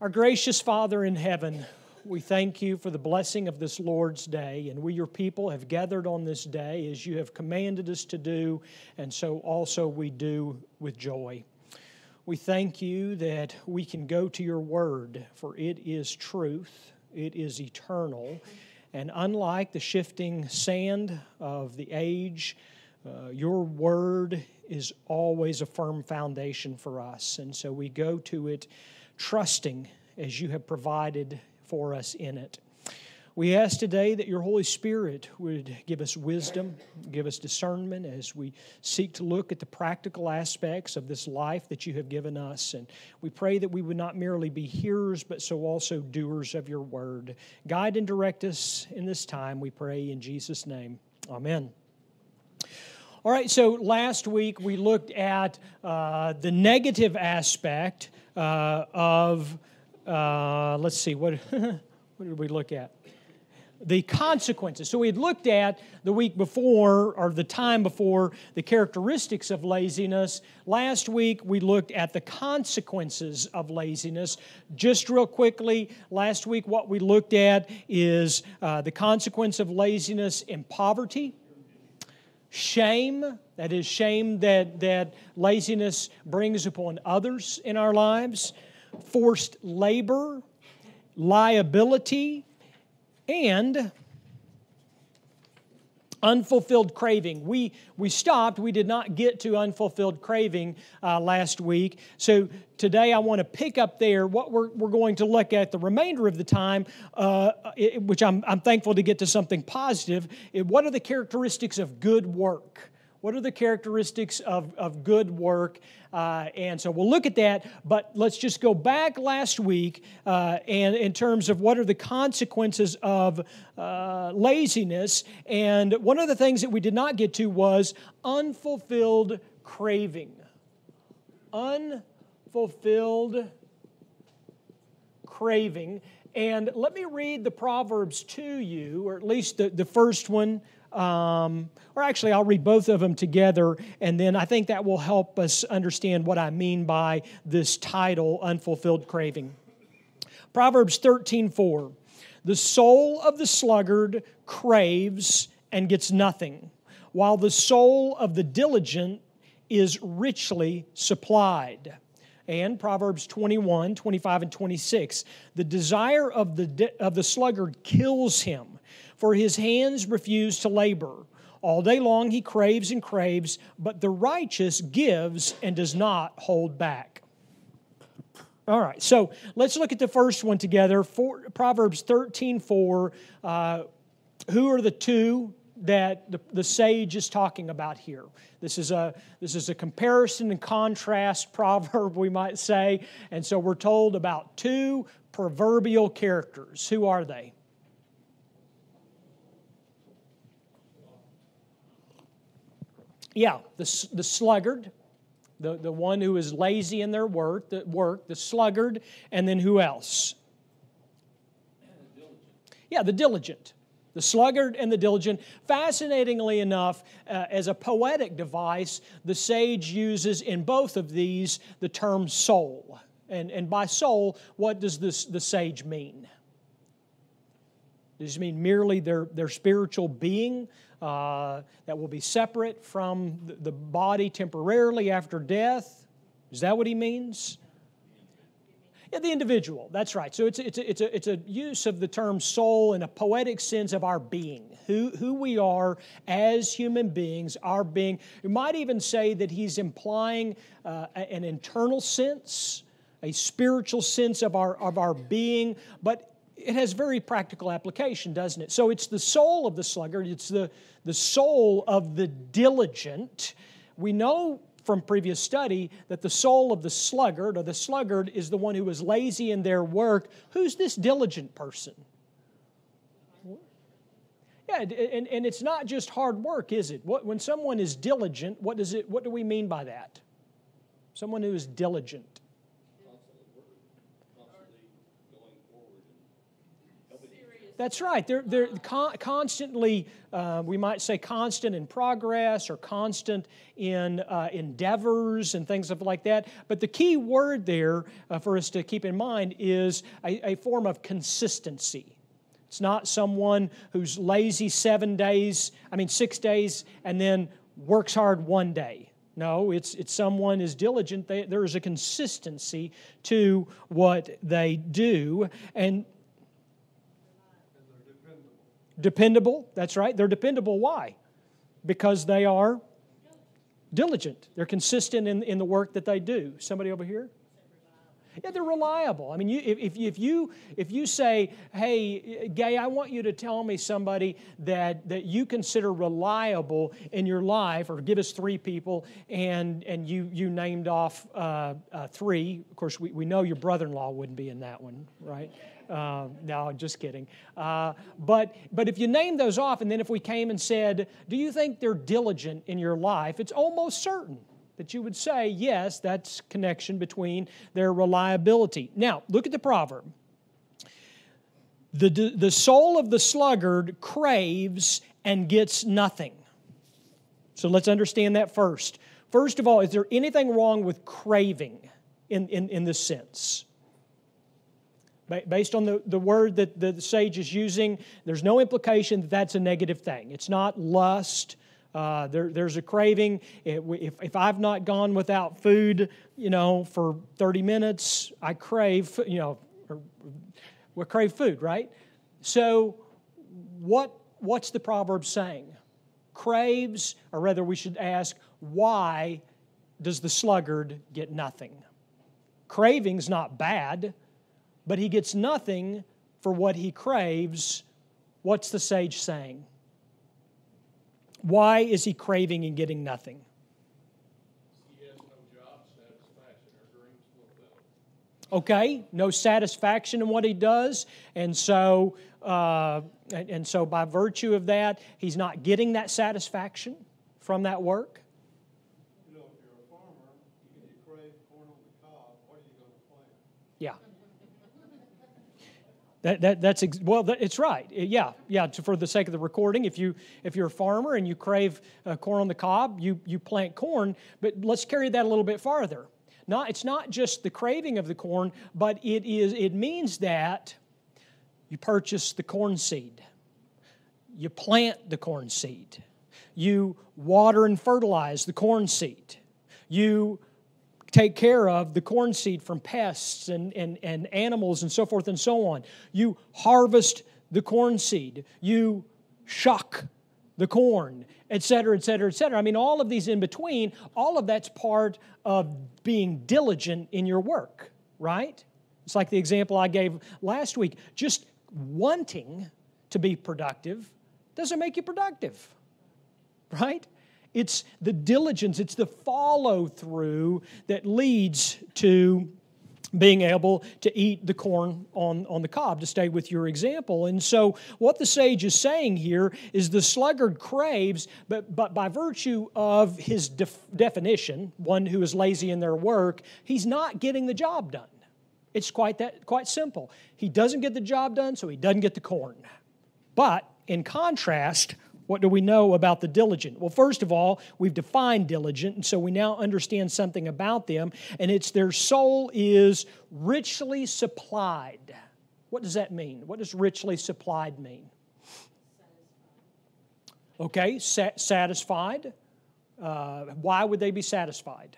Our gracious Father in heaven, we thank you for the blessing of this Lord's day, and we, your people, have gathered on this day as you have commanded us to do, and so also we do with joy. We thank you that we can go to your word, for it is truth, it is eternal, and unlike the shifting sand of the age, uh, your word is always a firm foundation for us, and so we go to it trusting as you have provided for us in it. We ask today that your Holy Spirit would give us wisdom, give us discernment as we seek to look at the practical aspects of this life that you have given us. And we pray that we would not merely be hearers, but so also doers of your word. Guide and direct us in this time, we pray in Jesus' name. Amen. All right, so last week we looked at uh, the negative aspect uh, of, uh, let's see, what, what did we look at? The consequences. So we had looked at the week before, or the time before, the characteristics of laziness. Last week we looked at the consequences of laziness. Just real quickly, last week what we looked at is uh, the consequence of laziness in poverty shame, that is, shame that, that laziness brings upon others in our lives, forced labor, liability, and unfulfilled craving. We, we stopped, we did not get to unfulfilled craving uh, last week. So today I want to pick up there. What we're, we're going to look at the remainder of the time, uh, it, which I'm, I'm thankful to get to something positive. It, what are the characteristics of good work? What are the characteristics of, of good work? Uh, and so we'll look at that, but let's just go back last week uh, and in terms of what are the consequences of uh, laziness. And one of the things that we did not get to was unfulfilled craving. Unfulfilled craving. And let me read the Proverbs to you, or at least the, the first one um, or actually, I'll read both of them together, and then I think that will help us understand what I mean by this title, Unfulfilled Craving. Proverbs 13 4. The soul of the sluggard craves and gets nothing, while the soul of the diligent is richly supplied. And Proverbs 21, 25, and 26. The desire of the, of the sluggard kills him for his hands refuse to labor. All day long he craves and craves, but the righteous gives and does not hold back. All right, so let's look at the first one together. For, Proverbs 13 4. Uh, who are the two that the, the sage is talking about here? This is, a, this is a comparison and contrast proverb, we might say. And so we're told about two proverbial characters. Who are they? Yeah, the, the sluggard, the, the one who is lazy in their work, the work, the sluggard, and then who else? Yeah, the diligent. The sluggard and the diligent. Fascinatingly enough, uh, as a poetic device, the sage uses in both of these the term soul. And, and by soul, what does this, the sage mean? Does it mean merely their, their spiritual being? Uh, that will be separate from the body temporarily after death. Is that what he means? Yeah, the individual. That's right. So it's, it's, a, it's, a, it's a use of the term soul in a poetic sense of our being, who, who we are as human beings, our being. You might even say that he's implying uh, an internal sense, a spiritual sense of our, of our being, but it has very practical application, doesn't it? So it's the soul of the sluggard, it's the, the soul of the diligent. We know from previous study that the soul of the sluggard or the sluggard is the one who is lazy in their work. Who's this diligent person? Yeah, and, and it's not just hard work, is it? What, when someone is diligent, what, does it, what do we mean by that? Someone who is diligent. That's right. They're, they're con- constantly, uh, we might say, constant in progress or constant in uh, endeavors and things of like that. But the key word there uh, for us to keep in mind is a, a form of consistency. It's not someone who's lazy seven days, I mean, six days, and then works hard one day. No, it's, it's someone is diligent. They, there is a consistency to what they do. And Dependable, that's right. They're dependable. Why? Because they are diligent. They're consistent in, in the work that they do. Somebody over here? Yeah, they're reliable. I mean, you, if, if, you, if you say, hey, Gay, I want you to tell me somebody that, that you consider reliable in your life, or give us three people, and, and you, you named off uh, uh, three. Of course, we, we know your brother in law wouldn't be in that one, right? Uh, no, just kidding. Uh, but, but if you name those off, and then if we came and said, Do you think they're diligent in your life? It's almost certain that you would say, Yes, that's connection between their reliability. Now, look at the proverb. The, the soul of the sluggard craves and gets nothing. So let's understand that first. First of all, is there anything wrong with craving in, in, in this sense? Based on the, the word that the sage is using, there's no implication that that's a negative thing. It's not lust. Uh, there, there's a craving. If, if I've not gone without food, you know, for 30 minutes, I crave, you know, we crave food, right? So, what, what's the proverb saying? Craves, or rather, we should ask, why does the sluggard get nothing? Craving's not bad but he gets nothing for what he craves. What's the sage saying? Why is he craving and getting nothing? okay no satisfaction in what he does and so uh, and, and, so by virtue of that he's not getting that satisfaction from that work you know, if you're a farmer you, you crave corn on the cob what are you going to plant yeah that, that, that's ex- well, that, it's right. Yeah, yeah. For the sake of the recording, if you if you're a farmer and you crave uh, corn on the cob, you you plant corn. But let's carry that a little bit farther. Not it's not just the craving of the corn, but it is it means that you purchase the corn seed, you plant the corn seed, you water and fertilize the corn seed, you take care of the corn seed from pests and, and, and animals and so forth and so on. You harvest the corn seed. You shuck the corn, et cetera, et cetera, et cetera. I mean, all of these in between, all of that's part of being diligent in your work, right? It's like the example I gave last week. Just wanting to be productive doesn't make you productive, right? It's the diligence, it's the follow through that leads to being able to eat the corn on, on the cob, to stay with your example. And so, what the sage is saying here is the sluggard craves, but, but by virtue of his def- definition, one who is lazy in their work, he's not getting the job done. It's quite, that, quite simple. He doesn't get the job done, so he doesn't get the corn. But in contrast, what do we know about the diligent? Well, first of all, we've defined diligent, and so we now understand something about them, and it's their soul is richly supplied. What does that mean? What does richly supplied mean? Okay, satisfied. Uh, why would they be satisfied?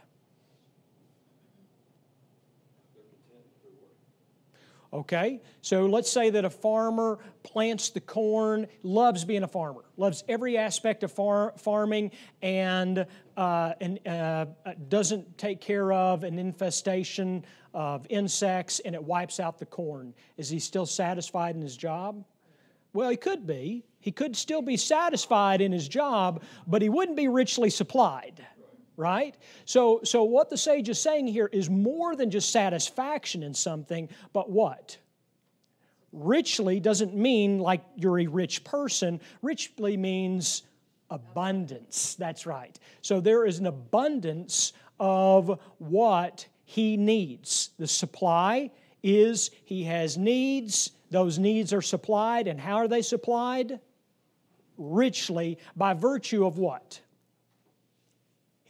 Okay? So let's say that a farmer plants the corn, loves being a farmer, loves every aspect of far- farming, and, uh, and uh, doesn't take care of an infestation of insects and it wipes out the corn. Is he still satisfied in his job? Well, he could be. He could still be satisfied in his job, but he wouldn't be richly supplied right? So, so what the sage is saying here is more than just satisfaction in something, but what? Richly doesn't mean like you're a rich person. Richly means abundance. That's right. So there is an abundance of what he needs. The supply is he has needs. Those needs are supplied, and how are they supplied? Richly by virtue of what?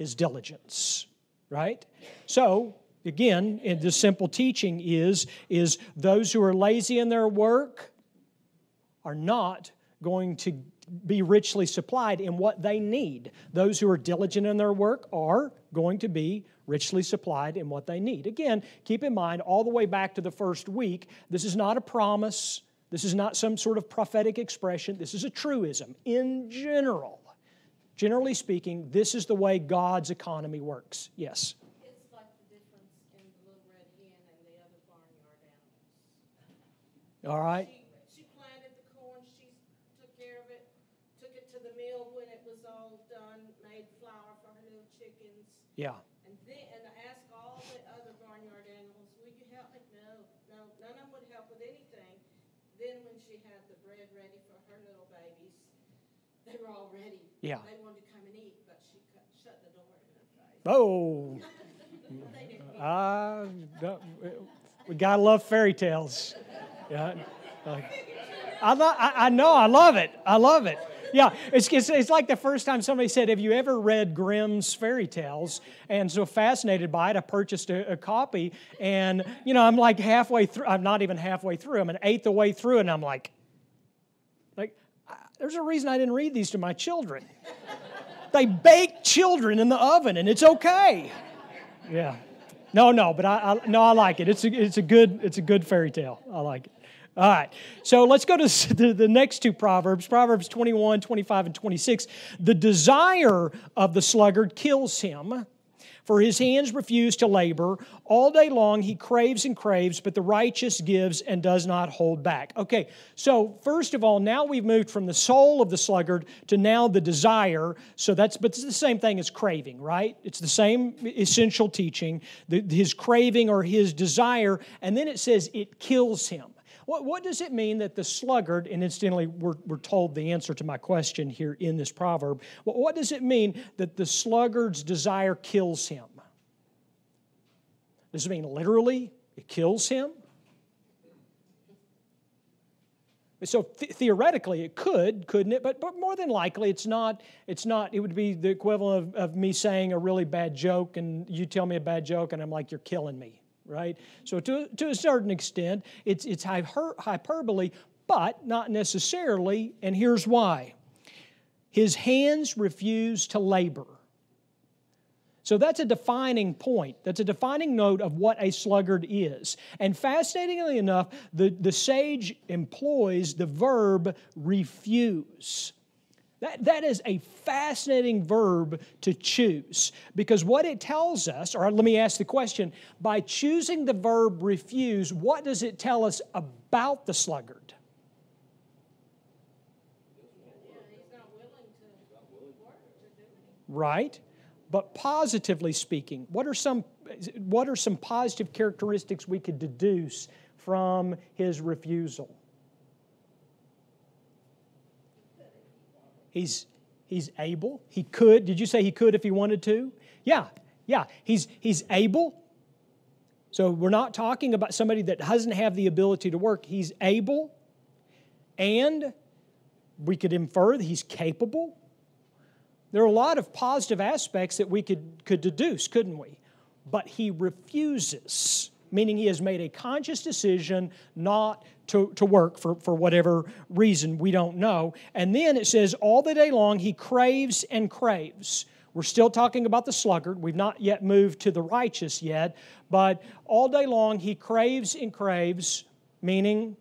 His diligence, right? So, again, in the simple teaching is, is those who are lazy in their work are not going to be richly supplied in what they need. Those who are diligent in their work are going to be richly supplied in what they need. Again, keep in mind, all the way back to the first week, this is not a promise, this is not some sort of prophetic expression, this is a truism. In general, generally speaking, this is the way God's economy works. Yes? It's like the difference in the little red hen and the other barnyard animals. All right? She, she planted the corn, she took care of it, took it to the mill when it was all done, made flour for her little chickens. Yeah. And then, and I asked all the other barnyard animals, will you help me? No, no, none of them would help with anything. Then when she had the bread ready for her little babies, they were all ready. Yeah. They wanted to come and eat, but she shut the door in their face. Oh, uh, we gotta love fairy tales. Yeah. I, lo- I, I know, I love it. I love it. Yeah, it's, it's, it's like the first time somebody said, Have you ever read Grimm's fairy tales? And so fascinated by it, I purchased a, a copy. And, you know, I'm like halfway through, I'm not even halfway through, I'm an eighth of the way through, and I'm like, I- there's a reason I didn't read these to my children. they bake children in the oven, and it's okay. Yeah. No, no, but I, I no, I like it. It's a, it's a good it's a good fairy tale. I like it. All right. So let's go to the, the next two proverbs, Proverbs 21, 25 and 26. The desire of the sluggard kills him, for his hands refuse to labor. All day long he craves and craves, but the righteous gives and does not hold back. Okay. So first of all, now we've moved from the soul of the sluggard to now the desire. So that's but it's the same thing as craving, right? It's the same essential teaching. The, his craving or his desire, and then it says it kills him. What, what does it mean that the sluggard, and incidentally, we're, we're told the answer to my question here in this proverb. What, what does it mean that the sluggard's desire kills him? Does it mean literally it kills him? So th- theoretically, it could, couldn't it? But, but more than likely, it's not. It's not. It would be the equivalent of, of me saying a really bad joke, and you tell me a bad joke, and I'm like, "You're killing me," right? So to, to a certain extent, it's it's hyper, hyperbole, but not necessarily. And here's why: his hands refuse to labor. So that's a defining point. That's a defining note of what a sluggard is. And fascinatingly enough, the, the sage employs the verb refuse. That, that is a fascinating verb to choose because what it tells us, or let me ask the question by choosing the verb refuse, what does it tell us about the sluggard? Right? But positively speaking, what are some what are some positive characteristics we could deduce from his refusal? He's he's able. He could. Did you say he could if he wanted to? Yeah. Yeah. He's he's able. So we're not talking about somebody that doesn't have the ability to work. He's able and we could infer that he's capable. There are a lot of positive aspects that we could, could deduce, couldn't we? But he refuses, meaning he has made a conscious decision not to, to work for, for whatever reason we don't know. And then it says, all the day long he craves and craves. We're still talking about the sluggard. We've not yet moved to the righteous yet. But all day long he craves and craves, meaning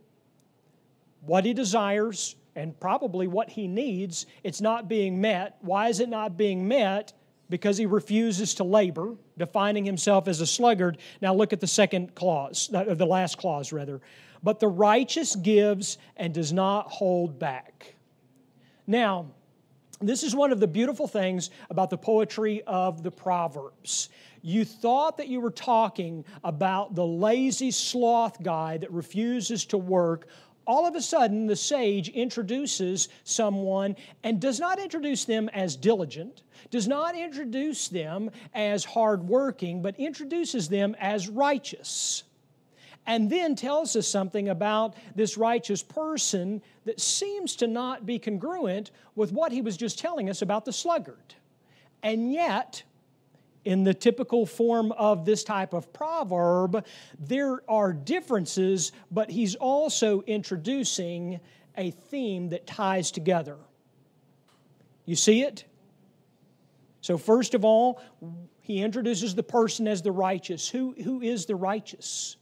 what he desires and probably what he needs, it's not being met. Why is it not being met? Because he refuses to labor, defining himself as a sluggard. Now look at the second clause, the last clause rather. But the righteous gives and does not hold back. Now, this is one of the beautiful things about the poetry of the Proverbs. You thought that you were talking about the lazy sloth guy that refuses to work. All of a sudden, the sage introduces someone and does not introduce them as diligent, does not introduce them as hardworking, but introduces them as righteous. and then tells us something about this righteous person that seems to not be congruent with what he was just telling us about the sluggard. And yet, in the typical form of this type of proverb, there are differences, but he's also introducing a theme that ties together. You see it? So, first of all, he introduces the person as the righteous. Who, who is the righteous?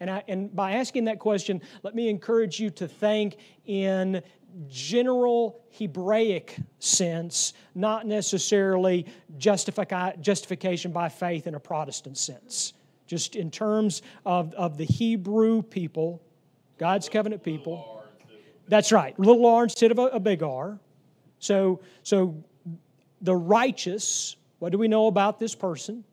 And, I, and by asking that question, let me encourage you to think in general Hebraic sense, not necessarily justifi- justification by faith in a Protestant sense. Just in terms of, of the Hebrew people, God's covenant people. That's right, little r instead of a, a big R. So, so the righteous, what do we know about this person?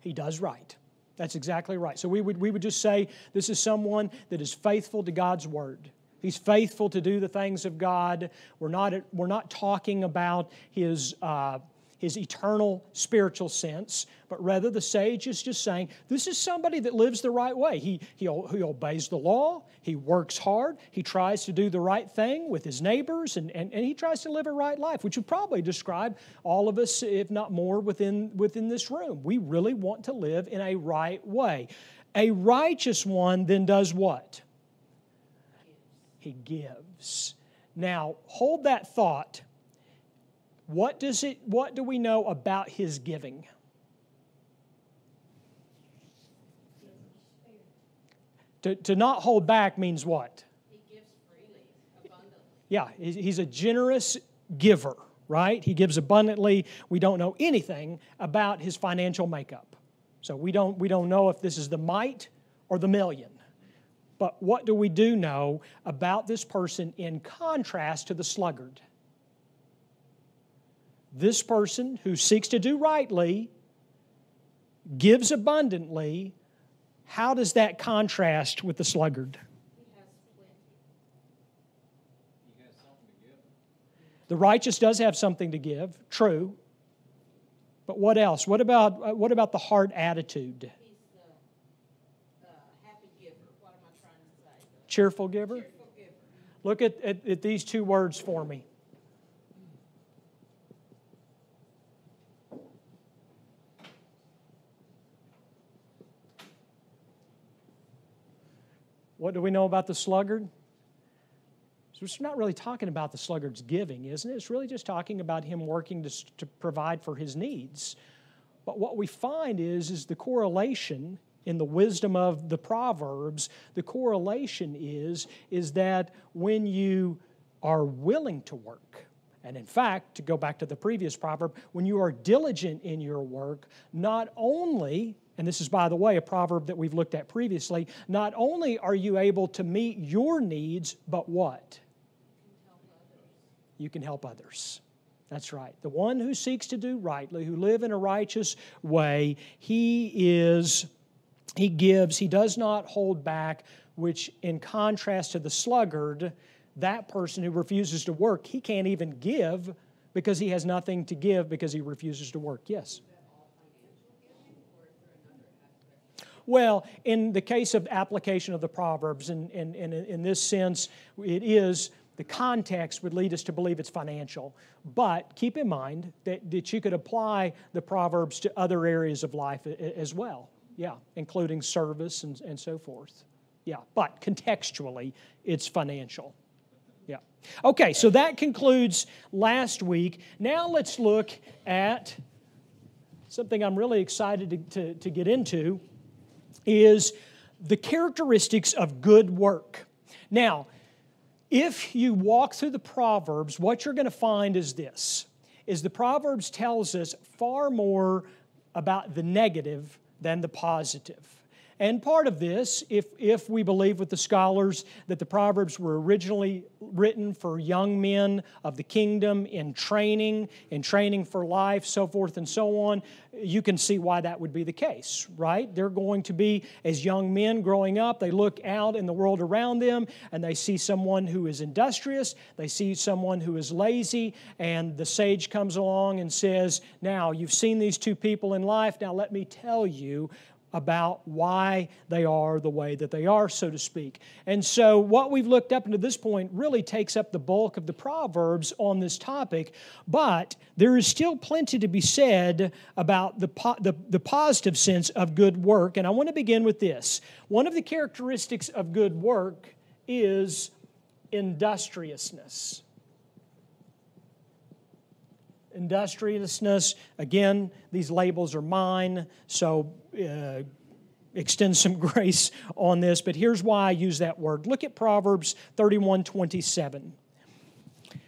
He does right. That's exactly right. So we would, we would just say this is someone that is faithful to God's word. He's faithful to do the things of God. We're not, we're not talking about his, uh, his eternal spiritual sense, but rather the sage is just saying this is somebody that lives the right way. He, he, he obeys the law, he works hard, he tries to do the right thing with his neighbors, and, and, and he tries to live a right life, which would probably describe all of us, if not more, within, within this room. We really want to live in a right way. A righteous one then does what? He gives. Now, hold that thought what, does it, what do we know about his giving? To, to not hold back means what? He gives freely, abundantly. Yeah, he's a generous giver, right? He gives abundantly. We don't know anything about his financial makeup. So we don't, we don't know if this is the mite or the million. But what do we do know about this person in contrast to the sluggard? This person who seeks to do rightly gives abundantly, how does that contrast with the sluggard? The righteous does have something to give, true. But what else? What about, uh, what about the heart attitude? The? The Cheerful giver? cheerful giver. Look at, at, at these two words for me. What do we know about the sluggard? So it's not really talking about the sluggard's giving, isn't it? It's really just talking about him working to, to provide for his needs. But what we find is, is the correlation in the wisdom of the Proverbs, the correlation is, is that when you are willing to work, and in fact, to go back to the previous proverb, when you are diligent in your work, not only and this is, by the way, a proverb that we've looked at previously. Not only are you able to meet your needs, but what? You can help others. That's right. The one who seeks to do rightly, who live in a righteous way, he is, he gives, he does not hold back, which in contrast to the sluggard, that person who refuses to work, he can't even give because he has nothing to give because he refuses to work. Yes? Well, in the case of application of the Proverbs, in, in, in, in this sense, it is the context would lead us to believe it's financial. But keep in mind that, that you could apply the Proverbs to other areas of life as well. Yeah, including service and, and so forth. Yeah, but contextually, it's financial. Yeah. Okay, so that concludes last week. Now let's look at something I'm really excited to, to, to get into is the characteristics of good work. Now, if you walk through the Proverbs, what you're going to find is this is the Proverbs tells us far more about the negative than the positive. And part of this, if, if we believe with the scholars that the Proverbs were originally written for young men of the kingdom in training, in training for life, so forth and so on, you can see why that would be the case, right? They're going to be, as young men growing up, they look out in the world around them and they see someone who is industrious, they see someone who is lazy, and the sage comes along and says, Now, you've seen these two people in life, now let me tell you about why they are the way that they are, so to speak. And so, what we've looked up to this point really takes up the bulk of the Proverbs on this topic, but there is still plenty to be said about the, po- the, the positive sense of good work. And I want to begin with this. One of the characteristics of good work is industriousness industriousness. Again, these labels are mine, so uh, extend some grace on this. But here's why I use that word. Look at Proverbs 31 27.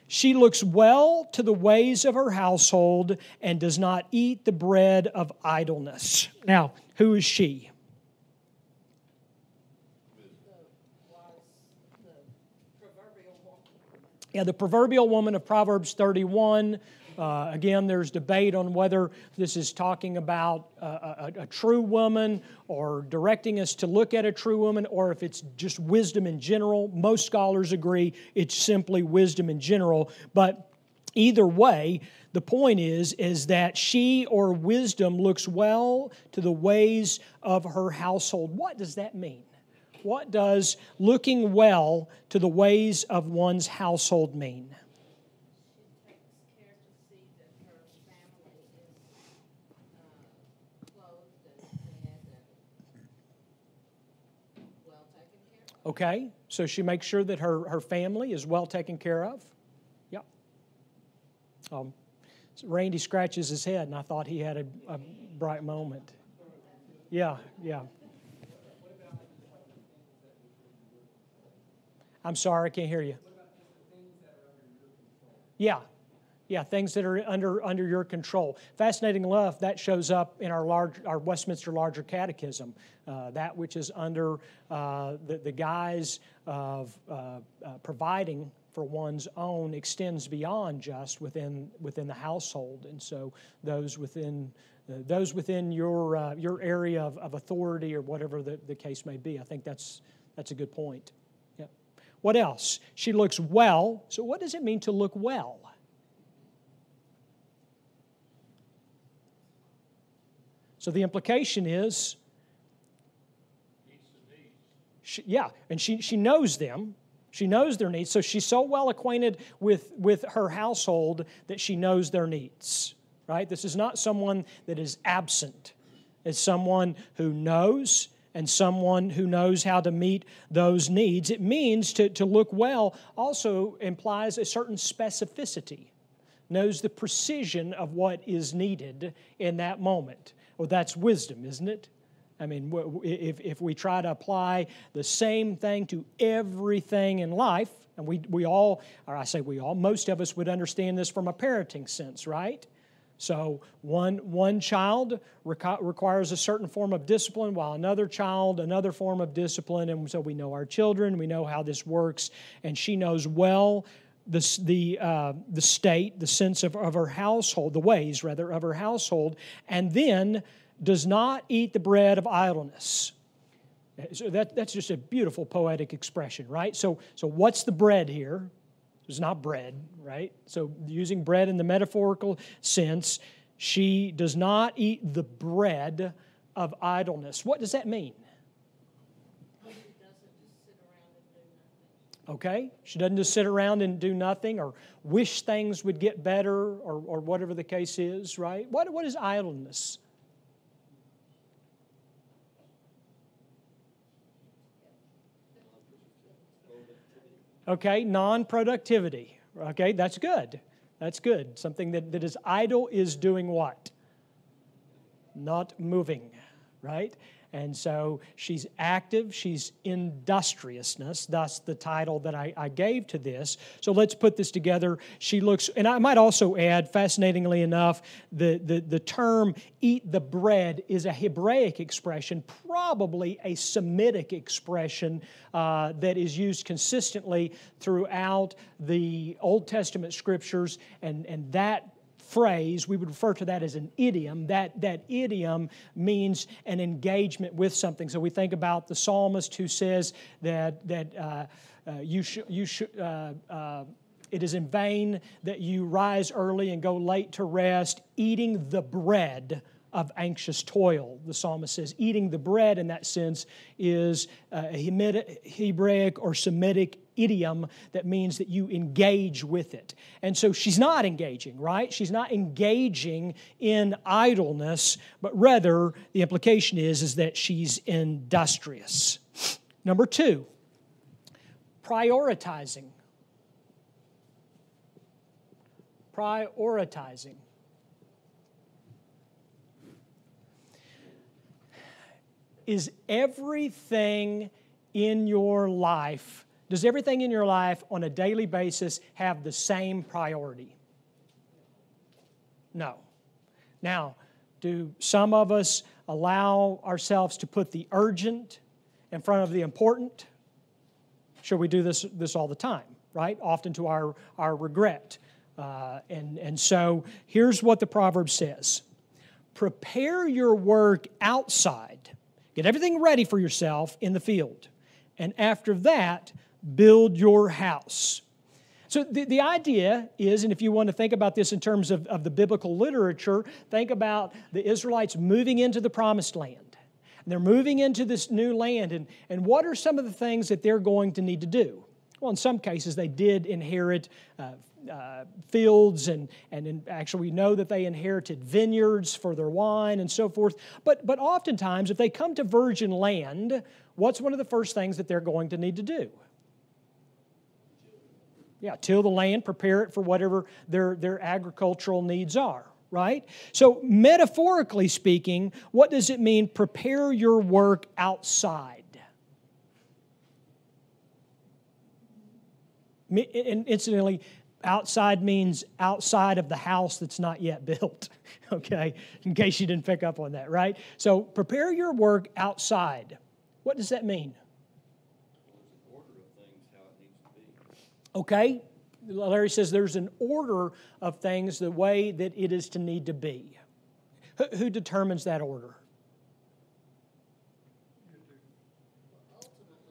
She looks well to the ways of her household and does not eat the bread of idleness. Now, who is she? Yeah, the proverbial woman of Proverbs 31 uh, again, there's debate on whether this is talking about a, a, a, true woman or directing us to look at a true woman or if it's just wisdom in general. Most scholars agree it's simply wisdom in general. But either way, the point is is that she or wisdom looks well to the ways of her household. What does that mean? What does looking well to the ways of one's household mean? Okay, so she makes sure that her, her family is well taken care of. Yep. Um, so Randy scratches his head, and I thought he had a, a bright moment. Yeah, yeah. I'm sorry, I can't hear you. Yeah, yeah, things that are under under your control. Fascinating enough, that shows up in our large our Westminster Larger Catechism. Uh, that which is under uh, the the guise of uh, uh providing for one's own extends beyond just within within the household, and so those within uh, those within your uh, your area of, of authority or whatever the, the case may be. I think that's that's a good point. Yep. What else? She looks well. So, what does it mean to look well? So the implication is, she, yeah, and she, she knows them. She knows their needs. So she's so well acquainted with, with her household that she knows their needs, right? This is not someone that is absent. It's someone who knows and someone who knows how to meet those needs. It means to, to look well also implies a certain specificity, knows the precision of what is needed in that moment. Well, that's wisdom, isn't it? I mean, if, if we try to apply the same thing to everything in life, and we, we all, or I say we all, most of us would understand this from a parenting sense, right? So one, one child requires a certain form of discipline, while another child, another form of discipline. And so we know our children, we know how this works, and she knows well the, the, uh, the state, the sense of, of her household, the ways rather of her household, and then does not eat the bread of idleness. So that, that's just a beautiful poetic expression, right? So, so what's the bread here? It's not bread, right? So using bread in the metaphorical sense, she does not eat the bread of idleness. What does that mean? Okay? She doesn't just sit around and do nothing or wish things would get better or, or whatever the case is, right? What, what is idleness? Okay, non productivity. Okay, that's good. That's good. Something that, that is idle is doing what? Not moving, right? And so she's active, she's industriousness, thus the title that I, I gave to this. So let's put this together. She looks, and I might also add, fascinatingly enough, the, the, the term eat the bread is a Hebraic expression, probably a Semitic expression uh, that is used consistently throughout the Old Testament scriptures, and, and that phrase, we would refer to that as an idiom. That, that idiom means an engagement with something. So we think about the psalmist who says that, that uh, uh, you should, you should uh, uh, it is in vain that you rise early and go late to rest, eating the bread of anxious toil. The psalmist says eating the bread in that sense is a Hebraic or Semitic idiom that means that you engage with it. And so she's not engaging, right? She's not engaging in idleness, but rather the implication is, is that she's industrious. Number two, prioritizing. Prioritizing. Is everything in your life, does everything in your life on a daily basis have the same priority? No. Now, do some of us allow ourselves to put the urgent in front of the important? Sure, we do this, this all the time, right? Often to our, our regret. Uh, and, and so here's what the proverb says Prepare your work outside Get everything ready for yourself in the field. And after that, build your house. So the, the idea is, and if you want to think about this in terms of, of the biblical literature, think about the Israelites moving into the promised land. And they're moving into this new land, and, and what are some of the things that they're going to need to do? Well, in some cases, they did inherit uh, uh, fields, and, and in, actually, we know that they inherited vineyards for their wine and so forth. But, but oftentimes, if they come to virgin land, what's one of the first things that they're going to need to do? Yeah, till the land, prepare it for whatever their, their agricultural needs are right? So, metaphorically speaking, what does it mean prepare your work outside? And incidentally, outside means outside of the house that's not yet built, okay? In case you didn't pick up on that, right? So prepare your work outside. What does that mean? Okay? Larry says there's an order of things the way that it is to need to be. Who, determines that order?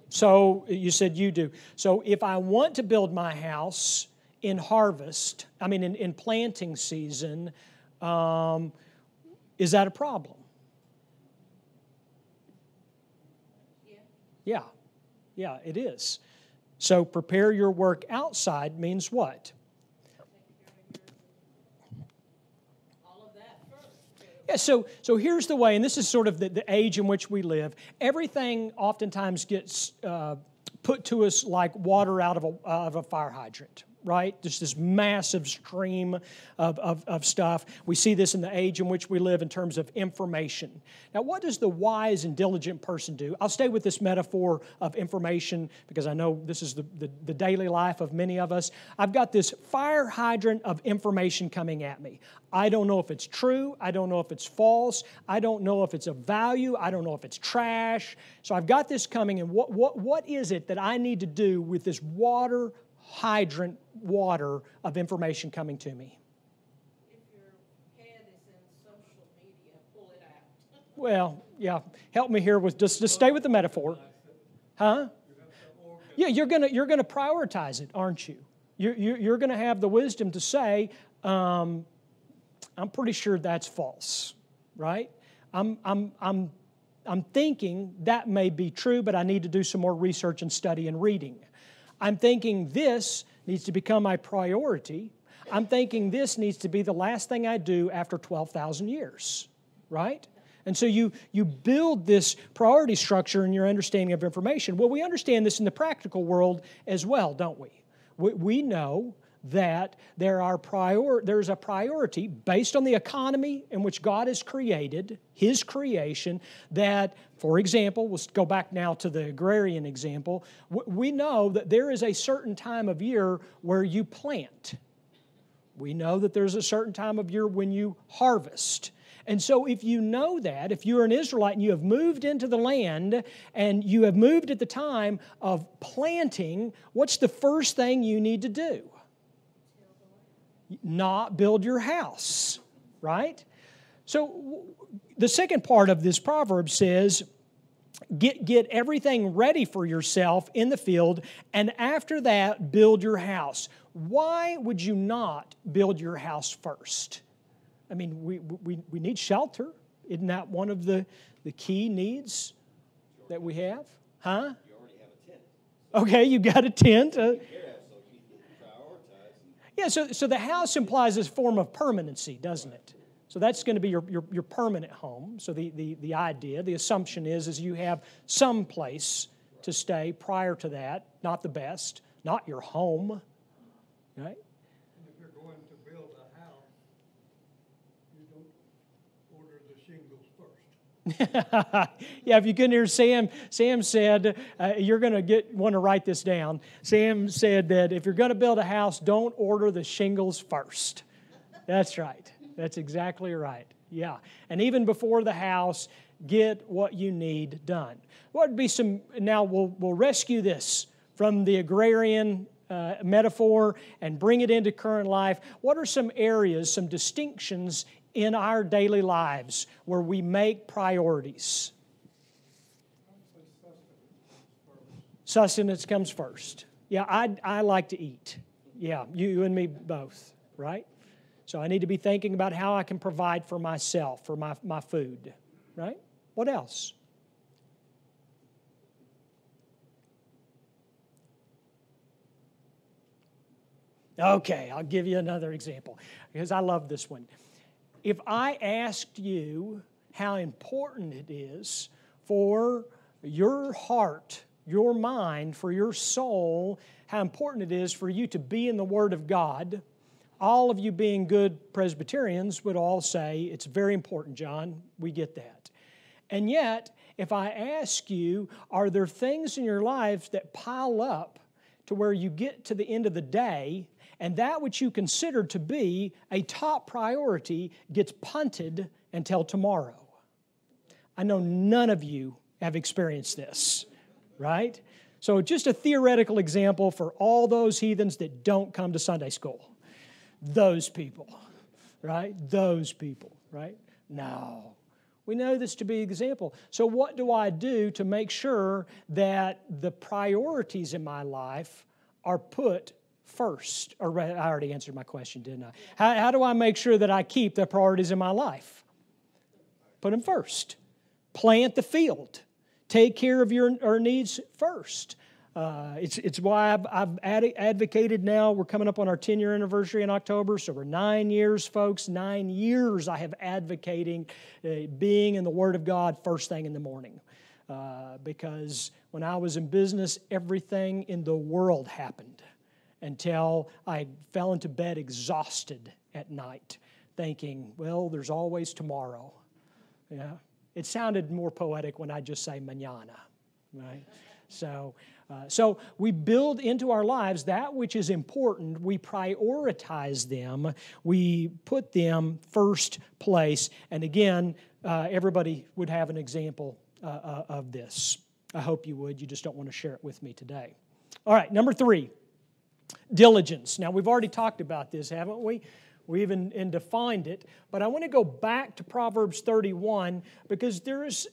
So you said you do. So if I want to build my house in harvest, I mean, in, in planting season, um, is that a problem? Yeah. Yeah, yeah, it is. So prepare your work outside means what? Yeah, so, so here's the way, and this is sort of the, the age in which we live. Everything oftentimes gets uh, put to us like water out of a, uh, of a fire hydrant, right? Just this massive stream of, of, of, stuff. We see this in the age in which we live in terms of information. Now, what does the wise and diligent person do? I'll stay with this metaphor of information because I know this is the, the, the daily life of many of us. I've got this fire hydrant of information coming at me. I don't know if it's true. I don't know if it's false. I don't know if it's of value. I don't know if it's trash. So I've got this coming, and what, what, what is it that I need to do with this water hydrant water of information coming to me. Well, yeah. Help me here with just, just stay with the metaphor. Huh? Yeah, you're gonna you're gonna prioritize it, aren't you? You're, you're gonna have the wisdom to say, um, I'm pretty sure that's false, right? I'm, I'm, I'm, I'm thinking that may be true, but I need to do some more research and study and reading. I'm thinking this needs to become my priority. I'm thinking this needs to be the last thing I do after 12,000 years, right? And so you, you build this priority structure in your understanding of information. Well, we understand this in the practical world as well, don't we? We, we know that there are prior, there's a priority based on the economy in which God has created, His creation, that, for example, let's go back now to the agrarian example. We know that there is a certain time of year where you plant. We know that there's a certain time of year when you harvest. And so, if you know that, if you're an Israelite and you have moved into the land and you have moved at the time of planting, what's the first thing you need to do? Not build your house, right? So, the second part of this proverb says, Get, get everything ready for yourself in the field, and after that, build your house. Why would you not build your house first? I mean, we, we, we need shelter. Isn't that one of the, the key needs that we have? Huh? You already have a tent. Okay, you got a tent. Uh, yeah, so, so the house implies this form of permanency, doesn't it? So that's going to be your, your, your permanent home. So the, the, the idea, the assumption is, is you have some place to stay prior to that, not the best, not your home, right? yeah, if you couldn't hear Sam, Sam said, uh, you're going to get want to write this down. Sam said that if you're going to build a house, don't order the shingles first. That's right. That's exactly right. Yeah. And even before the house, get what you need done. What would be some, now we'll, we'll rescue this from the agrarian uh, metaphor and bring it into current life. What are some areas, some distinctions in our daily lives where we make priorities. Sustenance comes first. Yeah, I, I like to eat. Yeah, you and me both, right? So I need to be thinking about how I can provide for myself, for my, my food, right? What else? Okay, I'll give you another example because I love this one if I asked you how important it is for your heart, your mind, for your soul, how important it is for you to be in the Word of God, all of you being good Presbyterians would all say, It's very important, John. We get that. And yet, if I ask you, are there things in your life that pile up to where you get to the end of the day and that which you consider to be a top priority gets punted until tomorrow. I know none of you have experienced this, right? So, just a theoretical example for all those heathens that don't come to Sunday school. Those people, right? Those people, right? No. We know this to be an example. So, what do I do to make sure that the priorities in my life are put first? Or I already answered my question, didn't I? How, how do I make sure that I keep the priorities in my life? Put them first. Plant the field. Take care of your, needs first. Uh, it's, it's why I've, I've ad- advocated now. We're coming up on our 10 year anniversary in October, so we're nine years, folks. Nine years I have advocating uh, being in the Word of God first thing in the morning. Uh, because when I was in business, everything in the world happened until I fell into bed exhausted at night, thinking, well, there's always tomorrow. Yeah. It sounded more poetic when I just say manana, right? So, uh, so we build into our lives that which is important. We prioritize them. We put them first place. And again, uh, everybody would have an example uh, uh of this. I hope you would. You just don't want to share it with me today. All right, number three diligence. Now, we've already talked about this, haven't we? We even and defined it. But I want to go back to Proverbs 31 because there is,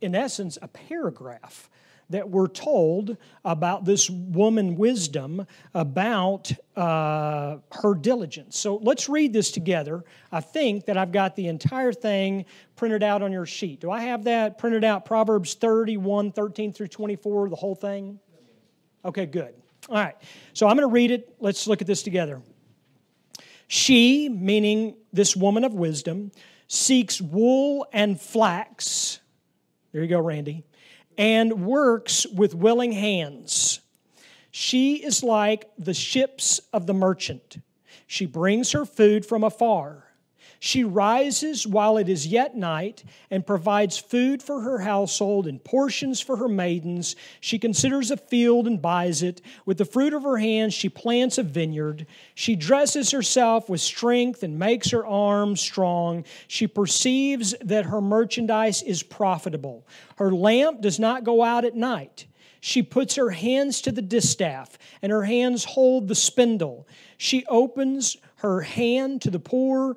in essence, a paragraph that we're told about this woman wisdom about uh, her diligence. So let's read this together. I think that I've got the entire thing printed out on your sheet. Do I have that printed out? Proverbs 31, 13 through 24, the whole thing? Okay, good. All right, so I'm going to read it. Let's look at this together. She, meaning this woman of wisdom, seeks wool and flax. There you go, Randy. And works with willing hands. She is like the ships of the merchant. She brings her food from afar. She rises while it is yet night and provides food for her household and portions for her maidens. She considers a field and buys it. With the fruit of her hands, she plants a vineyard. She dresses herself with strength and makes her arms strong. She perceives that her merchandise is profitable. Her lamp does not go out at night. She puts her hands to the distaff, and her hands hold the spindle. She opens her hand to the poor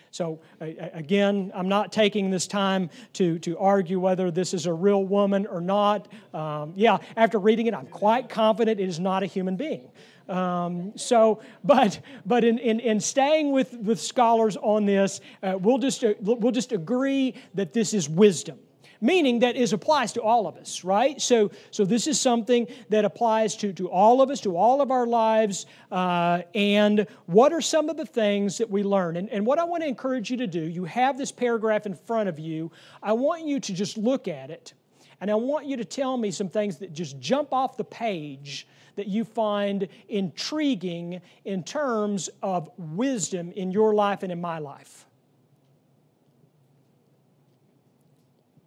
So, again, I'm not taking this time to, to argue whether this is a real woman or not. Um, yeah, after reading it, I'm quite confident it is not a human being. Um, so, but but in, in, in, staying with, with scholars on this, uh, we'll just uh, we'll just agree that this is wisdom meaning that is applies to all of us, right? So, so this is something that applies to, to all of us, to all of our lives. Uh, and what are some of the things that we learn? And, and what I want to encourage you to do, you have this paragraph in front of you. I want you to just look at it, and I want you to tell me some things that just jump off the page that you find intriguing in terms of wisdom in your life and in my life.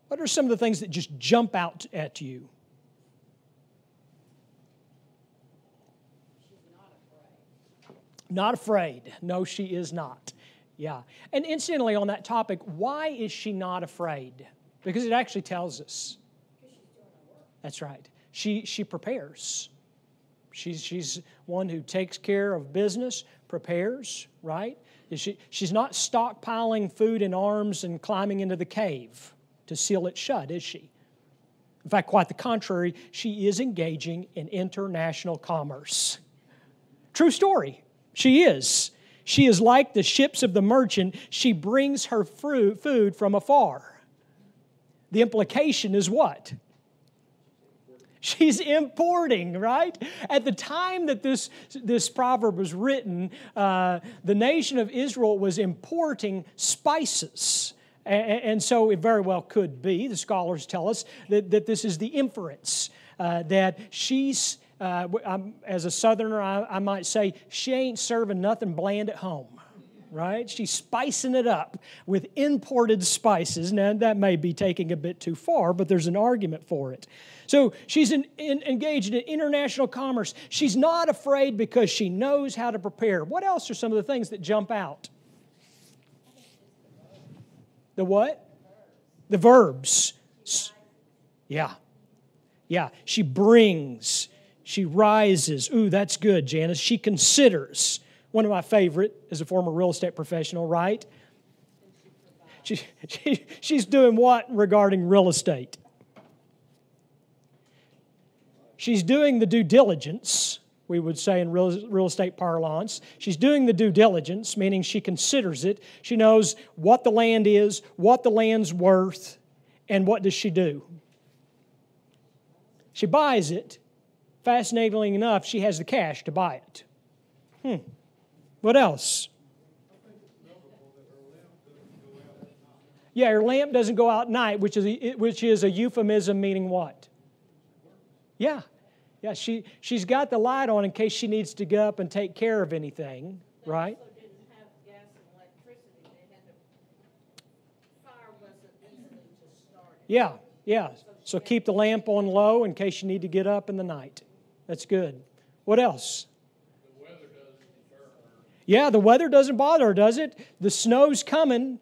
What are some of the things that just jump out at you? Not afraid. No, she is not. Yeah. And incidentally, on that topic, why is she not afraid? Because it actually tells us. That's right. She, she prepares. She's, she's one who takes care of business, prepares, right? She, she's not stockpiling food in arms and climbing into the cave to seal it shut, is she? In fact, quite the contrary, she is engaging in international commerce. True story. She is. She is like the ships of the merchant. She brings her fruit, food from afar. The implication is what? She's importing, right? At the time that this, this proverb was written, uh, the nation of Israel was importing spices. And, so it very well could be, the scholars tell us, that, that this is the inference uh, that she's, uh, as a southerner, I, I might say, she ain't serving nothing bland at home right? She's spicing it up with imported spices. Now, that may be taking a bit too far, but there's an argument for it. So she's in, in, engaged in international commerce. She's not afraid because she knows how to prepare. What else are some of the things that jump out? The what? The verbs. Yeah. Yeah. She brings. She rises. Ooh, that's good, Janice. She considers. One of my favorite as a former real estate professional, right? She, she, she's doing what regarding real estate? She's doing the due diligence we would say in real, real estate parlance. She's doing the due diligence, meaning she considers it. She knows what the land is, what the land's worth, and what does she do? She buys it. Fascinatingly enough, she has the cash to buy it. Hmm. What else? Yeah, her lamp doesn't go out at night, which is a, which is a euphemism meaning what? Yeah, yeah, she, she's got the light on in case she needs to go up and take care of anything, right? Yeah, yeah. So keep the lamp on low in case you need to get up in the night. That's good. What else? Yeah, the weather doesn't bother her, does it? The snow's coming.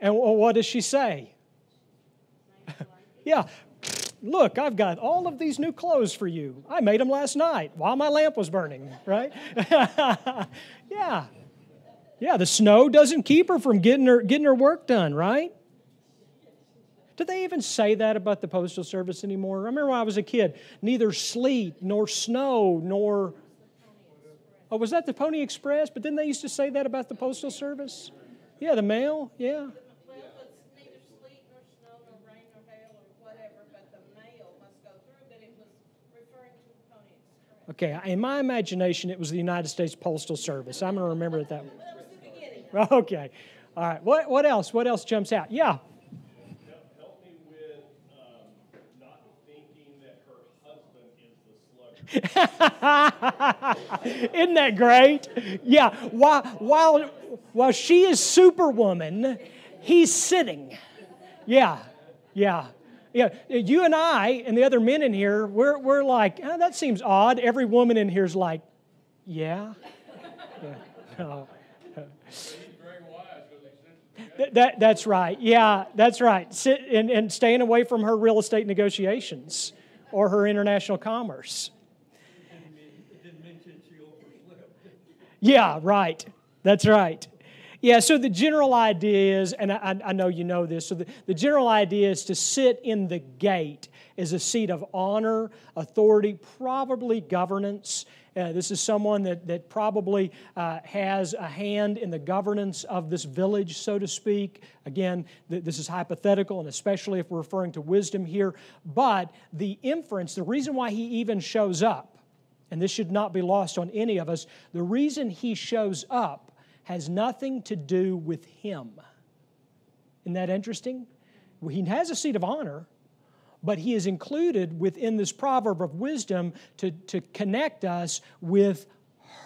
And what does she say? yeah, Look, I've got all of these new clothes for you. I made them last night while my lamp was burning, right? yeah. Yeah, the snow doesn't keep her from getting her, getting her work done, right? Do they even say that about the Postal Service anymore? I remember when I was a kid, neither sleet nor snow nor. Oh, was that the Pony Express? But then they used to say that about the Postal Service? Yeah, the mail, yeah. Well, it's neither sleet nor snow nor rain nor hail or whatever, but the mail must go through, but it was referring to the Pony Express. Okay, in my imagination, it was the United States Postal Service. I'm going to remember it that way. That was the beginning. Okay, all right. What, what else? What else jumps out? Yeah. Help help me with um, not thinking that her husband is the sluggard. Isn't that great? Yeah. While, while, while she is Superwoman, he's sitting. Yeah. Yeah. Yeah. You and I and the other men in here, we're, we're like, "Ah, that seems odd. Every woman in here is like, yeah. yeah. No. That, that, that's right. Yeah, that's right. Sit and, and staying away from her real estate negotiations or her international commerce. It didn't mention she overslept. Yeah, right. That's right. Yeah, so the general idea is, and I, I know you know this, so the, the general idea is to sit in the gate is a seat of honor, authority, probably governance. Uh, this is someone that, that probably uh, has a hand in the governance of this village, so to speak. Again, th- this is hypothetical, and especially if we're referring to wisdom here. But the inference, the reason why he even shows up, and this should not be lost on any of us, the reason he shows up has nothing to do with him. Isn't that interesting? He has a seat of honor, but he is included within this proverb of wisdom to, to connect us with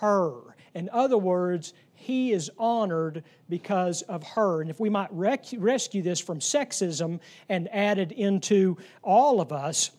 her. In other words, he is honored because of her. And if we might rec- rescue this from sexism and add it into all of us,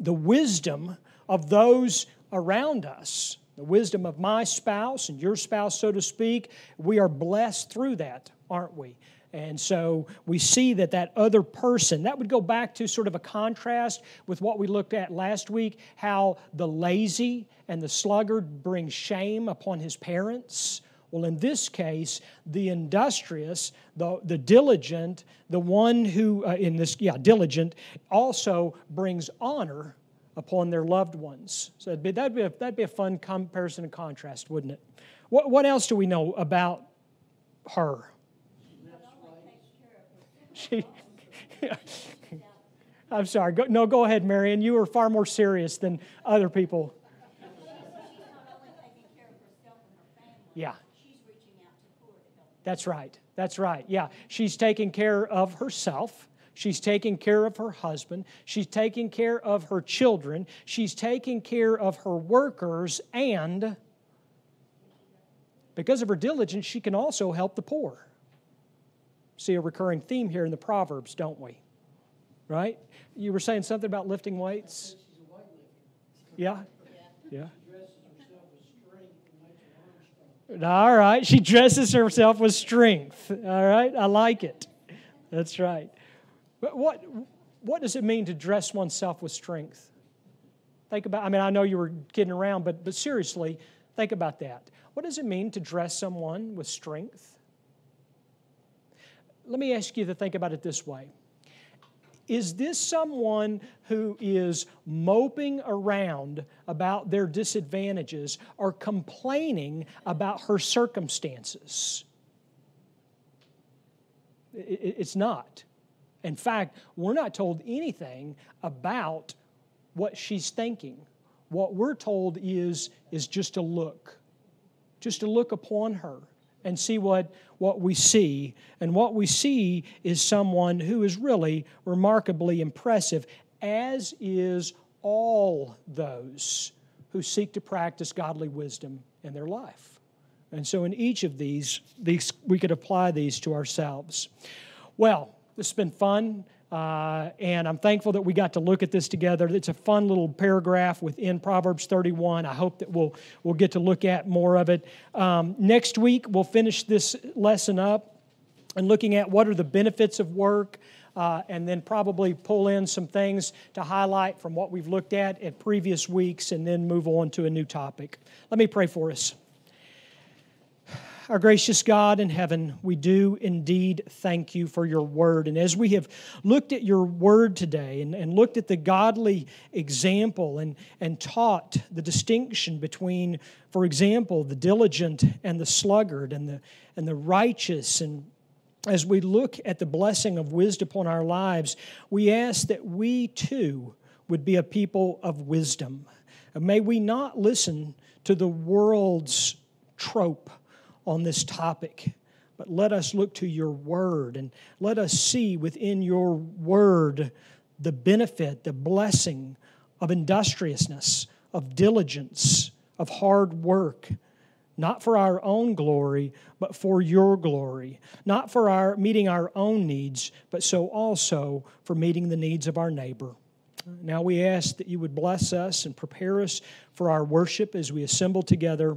the wisdom of those around us, the wisdom of my spouse and your spouse, so to speak, we are blessed through that, aren't we? And so we see that that other person, that would go back to sort of a contrast with what we looked at last week, how the lazy and the sluggard bring shame upon his parents. Well, in this case, the industrious, the, the diligent, the one who, uh, in this, yeah, diligent, also brings honor upon their loved ones. So that'd be, that'd be, a, that'd be a fun comparison and contrast, wouldn't it? What, what else do we know about her? She, I'm sorry. Go, no, go ahead, Marion. You are far more serious than other people. Yeah. She's reaching out to poor to. That's right. That's right. Yeah. She's taking care of herself. She's taking care of her husband. She's taking care of her children. She's taking care of her workers. And because of her diligence, she can also help the poor. See a recurring theme here in the Proverbs, don't we? Right? You were saying something about lifting weights? She's a weightlifter. Yeah? Yeah. Dresses herself with strength and makes her arms strong. All right. She dresses herself with strength. All right. I like it. That's right. What, what does it mean to dress oneself with strength? Think about, I mean, I know you were kidding around, but, but seriously, think about that. What does it mean to dress someone with strength? Let me ask you to think about it this way Is this someone who is moping around about their disadvantages or complaining about her circumstances? It's not. In fact, we're not told anything about what she's thinking. What we're told is, is just to look, just to look upon her and see what, what we see. And what we see is someone who is really remarkably impressive, as is all those who seek to practice godly wisdom in their life. And so, in each of these, these we could apply these to ourselves. Well, this has been fun. Uh, and I'm thankful that we got to look at this together. It's a fun little paragraph within Proverbs 31. I hope that we'll, we'll get to look at more of it. Um, next week, we'll finish this lesson up and looking at what are the benefits of work, uh, and then probably pull in some things to highlight from what we've looked at at previous weeks, and then move on to a new topic. Let me pray for us. Our gracious God in heaven, we do indeed thank you for your word. And as we have looked at your word today and, and looked at the godly example and, and taught the distinction between, for example, the diligent and the sluggard and the, and the righteous and as we look at the blessing of wisdom upon our lives, we ask that we too would be a people of wisdom. May we not listen to the world's trope on this topic, but let us look to your word and let us see within your word the benefit, the blessing of industriousness, of diligence, of hard work not for our own glory, but for your glory, not for our meeting our own needs, but so also for meeting the needs of our neighbor. Now we ask that you would bless us and prepare us for our worship as we assemble together.